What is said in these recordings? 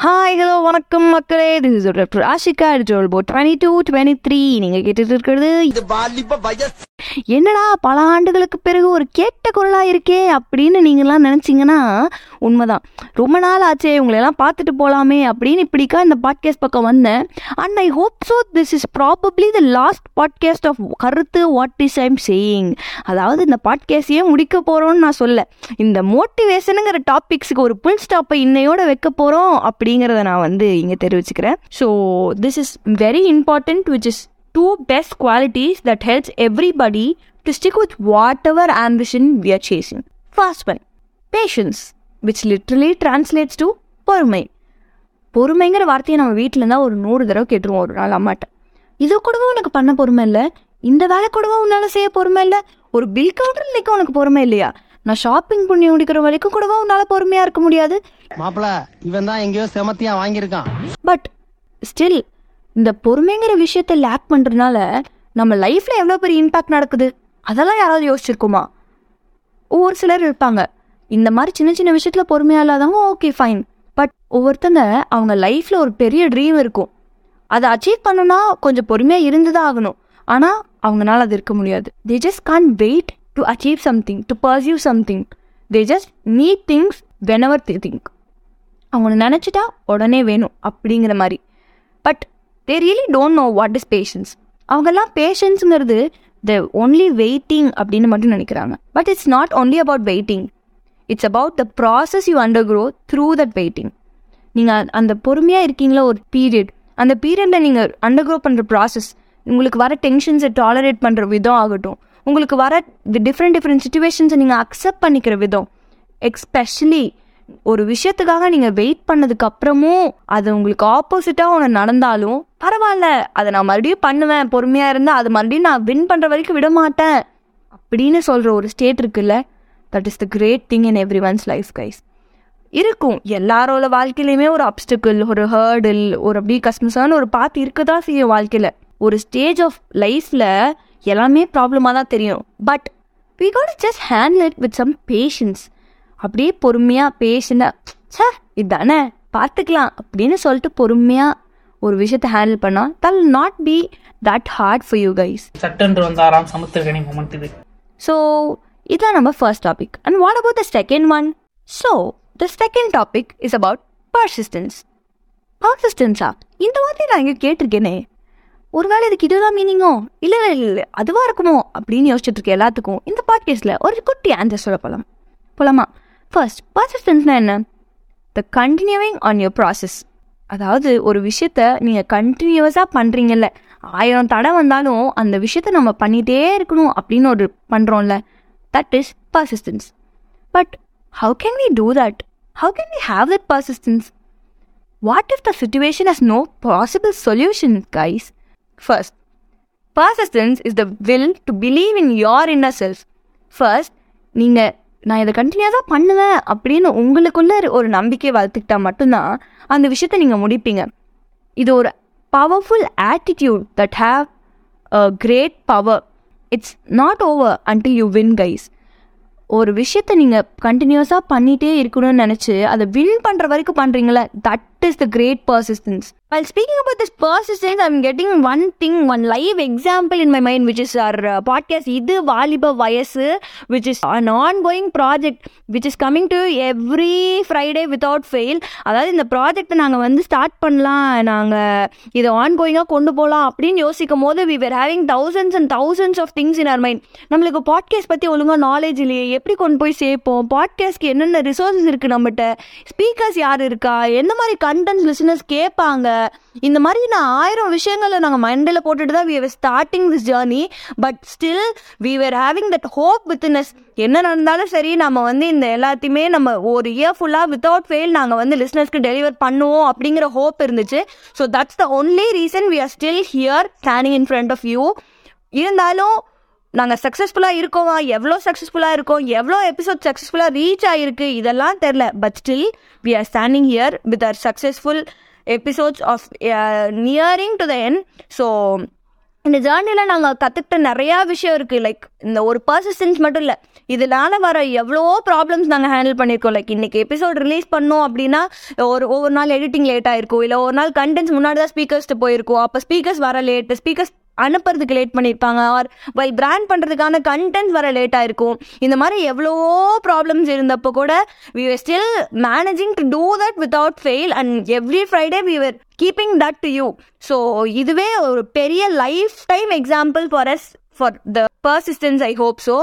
Hi hello வணக்கம் மக்களே. This is doctor Ashika டோல் போ டுவெண்ட்டி டூ டுவெண்ட்டி த்ரீ நீங்கள் கேட்டுட்டு இருக்கிறது இது என்னடா பல ஆண்டுகளுக்கு பிறகு ஒரு கேட்ட குரலா இருக்கே அப்படின்னு நீங்களாம் நினைச்சீங்கன்னா உண்மைதான். ரொம்ப நாள் ஆச்சே இவங்களெல்லாம் பார்த்துட்டு போகலாமே அப்படின்னு இப்படிக்கா இந்த பாட்காஸ்ட் பக்கம் வந்தேன். And I hope so this is probably the last podcast of கருத்து வாட் இஸ் ஐம் சேயிங் அதாவது இந்த பாட்காஸ்டையே முடிக்க போகிறோன்னு நான் சொல்ல. இந்த மோட்டிவேஷனுங்கிற டாபிக்ஸுக்கு ஒரு புல் ஸ்டாப்பை இன்னையோட வைக்க போகிறோம் அப்படிங்கிறத நான் வந்து இங்கே தெரிவிச்சுக்கிறேன். So this is very important which is two best qualities that helps everybody to stick with whatever ambition we are chasing First one patience which literally translates to பொறுமை. பொறுமைங்கிற வார்த்தையை நம்ம வீட்டில் இருந்தால் ஒரு நூறு தடவை கேட்டுருவோம் ஒரு நாள் அம்மாட்ட. இது கூடவா உனக்கு பண்ண பொறுமை இல்லை. இந்த வேலை கூடவா உன்னால் செய்ய பொறுமை இல்லை. ஒரு பில் கவுண்டர் நிற்க உனக்கு பொறுமை இல்லையா? நான் ஷாப்பிங் பண்ணி முடிக்கிற வரைக்கும் கூடவா உன்னால் பொறுமையாக இருக்க முடியாது. மாப்பிள இவன் தான் எங்கேயோ செமத்தியா வாங்கியிருக்கான். பட் ஸ்டில் இந்த பொறுமைங்கிற விஷயத்த லேக் பண்ணுறதுனால நம்ம லைஃப்பில் எவ்வளோ பெரிய இம்பாக்ட் நடக்குது? அதெல்லாம் யாராவது யோசிச்சிருக்குமா? ஒவ்வொரு சிலர் இருப்பாங்க. இந்த மாதிரி சின்ன சின்ன விஷயத்தில் பொறுமையாக இல்லாதவங்க ஓகே ஃபைன் பட் ஒவ்வொருத்தங்க அவங்க லைஃப்பில் ஒரு பெரிய ட்ரீம் இருக்கும். அதை அச்சீவ் பண்ணணும்னா கொஞ்சம் பொறுமையாக இருந்து தான் ஆகணும். ஆனால் அவங்களால அது இருக்க முடியாது. They just can't wait to achieve something to perceive something they just need things whenever they think அவங்க நினச்சிட்டா உடனே வேணும் அப்படிங்கிற மாதிரி. But they really don't know what is patience அவங்கெல்லாம் பேஷன்ஸுங்கிறது த ஒன்லி வெயிட்டிங் அப்படின்னு மட்டும் நினைக்கிறாங்க. But it's not only about waiting it's about the process you undergo through that waiting நீங்கள் அந்த பொறுமையாக இருக்கீங்களா ஒரு பீரியட் அந்த பீரியடில் நீங்கள் அண்டர்க்ரோ பண்ணுற ப்ராசஸ் உங்களுக்கு வர டென்ஷன்ஸை டாலரேட் பண்ணுற விதம் ஆகட்டும். உங்களுக்கு வர டிஃப்ரெண்ட் டிஃப்ரெண்ட் சுச்சுவேஷன்ஸை நீங்கள் அக்செப்ட் பண்ணிக்கிற விதம். எக்ஸ்பெஷலி ஒரு விஷயத்துக்காக நீங்கள் வெயிட் பண்ணதுக்கு அப்புறமும் அது உங்களுக்கு ஆப்போசிட்டாக ஒன்று நடந்தாலும் பரவாயில்ல அதை நான் மறுபடியும் பண்ணுவேன் பொறுமையாக இருந்தால் அது மறுபடியும் நான் வின் பண்ணுற வரைக்கும் விட மாட்டேன் அப்படின்னு சொல்கிற ஒரு ஸ்டேட் இருக்குல்ல that is the great thing in everyone's life guys இருக்கும். எல்லாரோட வாழ்க்கையிலையுமே ஒரு அப்டிக்கல் ஒரு ஹேர்டில் ஒரு அப்படி கஸ்டமர்ஸான ஒரு பாத்து இருக்க தான் செய்யும் வாழ்க்கையில். ஒரு ஸ்டேஜ் ஆஃப் லைஃப்பில் எல்லாமே ப்ராப்ளமாக தான் தெரியும். But we got just handle it with some patience அப்படியே பொறுமையாக பேஷண்டாக சே இதானே பார்த்துக்கலாம் அப்படின்னு சொல்லிட்டு பொறுமையாக ஒரு விஷயத்தை ஹேண்டில் பண்ணால் that'll not be that hard for you guys சட்டென்று வந்தாராம் சமுத்திரகனி மொமெண்ட் இது. ஸோ இதுதான் நம்ம first topic and what about the second one so the second topic is about persistence பர்சிஸ்டன்ஸா இந்த வார்த்தை நான் இங்கே கேட்டிருக்கேனே. ஒருவேளை இதுக்கு இதுதான் மீனிங்கோ இல்லை இல்லை இல்லை அதுவாக இருக்குமோ? அப்படின்னு யோசிச்சுட்டு இருக்க எல்லாத்துக்கும் இந்த பாட்காஸ்ட்டில் ஒரு குட்டி ஆன்சர் சொல்ல போகலாம் போலாமா? ஃபர்ஸ்ட் பர்சிஸ்டன்ஸ்னா என்ன? The continuing on your process அதாவது ஒரு விஷயத்த நீங்கள் கண்டினியூவஸாக பண்ணுறீங்கல்ல ஆயிரம் தடை வந்தாலும் அந்த விஷயத்த நம்ம பண்ணிகிட்டே இருக்கணும் அப்படின்னு ஒரு பண்ணுறோம்ல that is persistence but how can we do that how can we have that persistence what if the situation has no possible solution guys first persistence is the will to believe in your inner self first நீங்கள் நான் இதை கண்டினியூஸாக பண்ணுவேன் அப்படின்னு உங்களுக்குள்ள ஒரு நம்பிக்கையை வளர்த்துக்கிட்டா மட்டும்தான் அந்த விஷயத்த நீங்கள் முடிப்பீங்க. இது ஒரு powerful attitude that have a great power it's not over until you win guys ஒரு விஷயத்த நீங்கள் கண்டினியூஸாக பண்ணிகிட்டே இருக்கணும்னு நினச்சி அதை வின் பண்ணுற வரைக்கும் பண்ணுறீங்களே that is the great persistence While speaking about this persistence, I'm getting one thing, one live example in my mind, which is our uh, podcast, இது வாலிப வயசு which is an ongoing project, which is coming to every Friday without fail. அதாவது இந்த ப்ராஜெக்ட்டை நாங்கள் வந்து start பண்ணலாம் நாங்கள் இதை ஆன்கோயிங்காக கொண்டு போகலாம் அப்படின்னு யோசிக்கும் போது we were having thousands and thousands of things in our mind நம்மளுக்கு பாட்காஸ்ட் பற்றி ஒழுங்காக நாலேஜ் இல்லையே எப்படி கொண்டு போய் சேர்ப்போம்? பாட்காஸ்ட்க்கு என்னென்ன ரிசோர்ஸஸ் இருக்குது நம்மகிட்ட? ஸ்பீக்கர்ஸ் யார் இருக்கா? எந்த மாதிரி கண்டென்ட்ஸ் லிசனர்ஸ் கேட்பாங்க இந்த மாதிரி நான் ஆயிரம் விஷயங்களை நாங்கள் மைண்டில் போட்டுட்டு தான் we are starting this journey but still we were having that hope with us என்ன நடந்தாலும் சரி நம்ம வந்து இந்த எல்லாத்தையுமே நம்ம ஒரு இயர் ஃபுல்லாக வித்தவுட் ஃபெயில் நாங்கள் வந்து லிஸ்னர்ஸ்க்கு டெலிவர் பண்ணுவோம் அப்படிங்கிற ஹோப் இருந்துச்சு. So that's the only reason we are still here standing in front of you இருந்தாலும் நாங்கள் சக்ஸஸ்ஃபுல்லாக இருக்கோமா எவ்வளோ சக்ஸஸ்ஃபுல்லாக இருக்கோம் எவ்வளோ எபிசோட் சக்ஸஸ்ஃபுல்லாக ரீச் ஆகிருக்கு இதெல்லாம் தெரில but still we are standing here with our successful episodes of nearing to the end so இந்த ஜேர்னியில் நாங்கள் கற்றுக்கிட்ட நிறையா விஷயம் இருக்குது லைக் இந்த ஒரு பர்சிஸ்டன்ஸ் மட்டும் இல்லை. இதனால வர எவ்வளோ ப்ராப்ளம்ஸ் நாங்கள் ஹேண்டில் பண்ணியிருக்கோம் லைக் இன்றைக்கி எபிசோட் ரிலீஸ் பண்ணோம் அப்படின்னா ஒரு ஒவ்வொரு நாள் எடிட்டிங் லேட் ஆகிருக்கும் இல்லை ஒரு நாள் கண்டென்ட்ஸ் முன்னாடி தான் ஸ்பீக்கர்ஸ்ட்டு போயிருக்கும். அப்போ ஸ்பீக்கர்ஸ் வர லேட்டு ஸ்பீக்கர்ஸ் அனுப்புறதுக்கு லேட் பண்ணியிருப்பாங்க ஆர் வைல் பிராண்ட் பண்ணுறதுக்கான கண்டென்ட் வர லேட் ஆயிருக்கும். இந்த மாதிரி எவ்வளவோ ப்ராப்ளம்ஸ் இருந்தப்போ கூட we are still managing to do that without fail and every Friday we are keeping that to you so இதுவே ஒரு பெரிய lifetime example for us for the persistence I hope so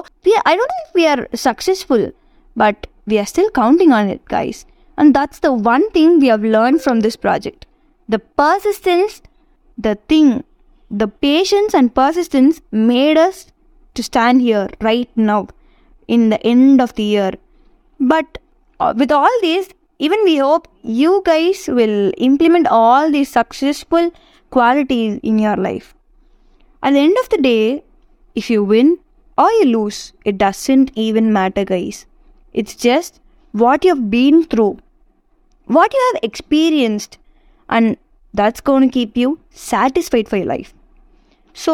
I don't think we are successful but we are still counting on it guys and that's the one thing we have learn from this project the persistence the thing the patience and persistence made us to stand here right now in the end of the year. But uh, with all this, even we hope you guys will implement all these successful qualities in your life. At the end of the day, if you win or you lose, it doesn't even matter, guys. It's just what you've been through what you have experienced and that's going to keep you satisfied for your life so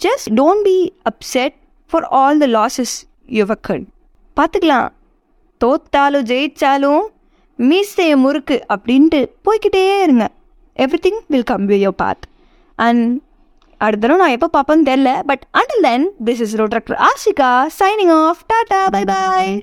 just don't be upset for all the losses you've occurred பார்த்துக்கலாம். தோத்தாலும் ஜெயிச்சாலும் மீசைய முறுக்கு அப்படின்ட்டு போய்க்கிட்டே இருங்க. Everything will come you your path and அடுத்த தடவை நான் எப்போ பார்ப்பேன்னு தெரில but until then this is rotaractor Ashika signing off Tata bye bye